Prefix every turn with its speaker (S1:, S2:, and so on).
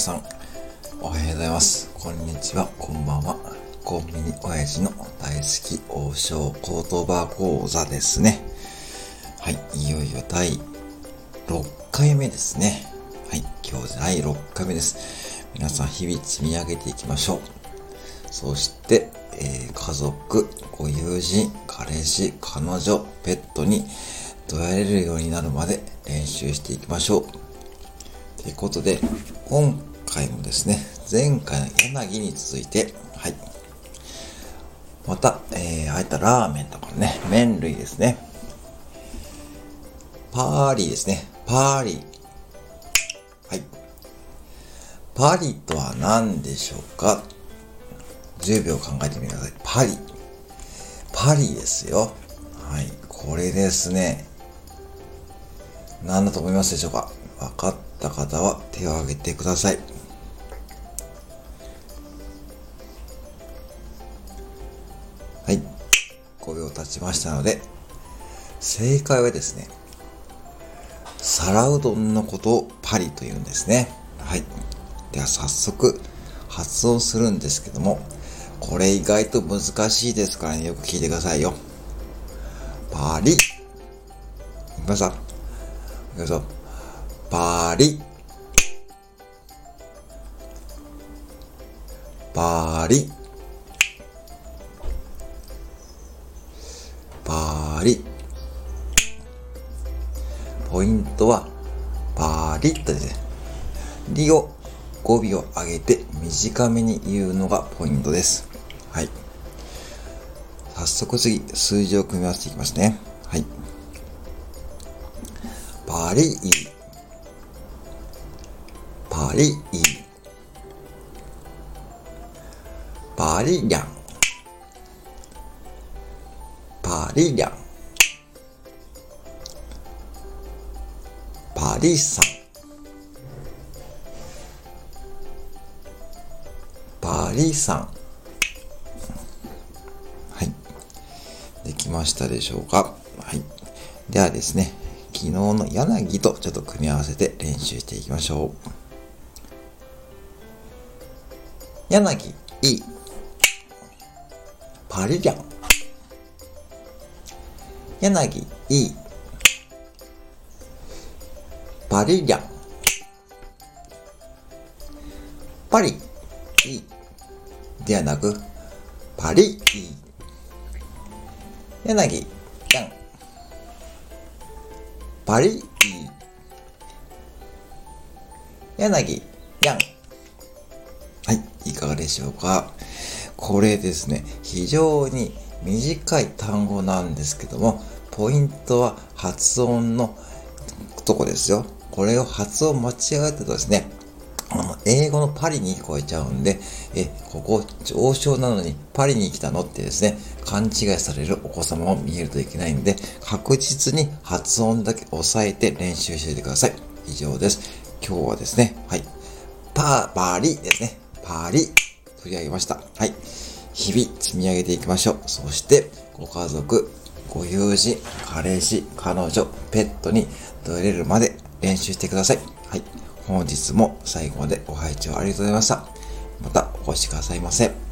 S1: さん、おはようございます。こんにちは、こんばんは。コンビニ親父の大好き王将言葉講座ですね。はい、いよいよ第6回目ですね。はい、今日第6回目です。皆さん日々積み上げていきましょう。そして、えー、家族、ご友人、彼氏、彼女、ペットにどやれるようになるまで練習していきましょう。ということで、今回もですね、前回の柳に続いて、はい。また、えー、あえたラーメンとかね、麺類ですね。パーリーですね。パーリー。はい。パリとは何でしょうか ?10 秒考えてみてください。パリ。パリですよ。はい。これですね。何だと思いますでしょうか？分かった方は手を挙げてくださ。い。5秒経ちましたので、正解はですね、皿うどんのことをパリと言うんですね。はい。では早速発音するんですけども、これ意外と難しいですからね、よく聞いてくださいよ。パリ。いきました。いきました。パリ。パリ。パリ。ポイントは、パリッとですね。リを語尾を上げて短めに言うのがポイントです。はい。早速次、数字を組み合わせていきますね。はい。パリー。パリー。パリリャン。パリリャン。パリさん。パリさん。はい。できましたでしょうか？はい。ではですね、昨日の柳とちょっと組み合わせて練習していきましょう。柳、いい。パリリャン。柳、いい。パリリャン。パリ、いい。ではなく、パリ、いい。柳、やん。パリ、いい。柳、やん。はい、いかがでしょうか。これですね、非常に短い単語なんですけども、ポイントは発音のとこですよ。これを発音間違えてとですね、英語のパリに聞こえちゃうんで、え、ここ上昇なのにパリに来たのってですね、勘違いされるお子様を見えるといけないんで、確実に発音だけ押さえて練習しておいてください。以上です。今日はですね、はい。パー、パリですね。パーリ。取り上げました。はい。日々積み上げていきましょう。そして、ご家族、ご友人、彼氏、彼女、ペットにどれるまで練習してください。はい。本日も最後までご拝聴ありがとうございました。またお越しくださいませ。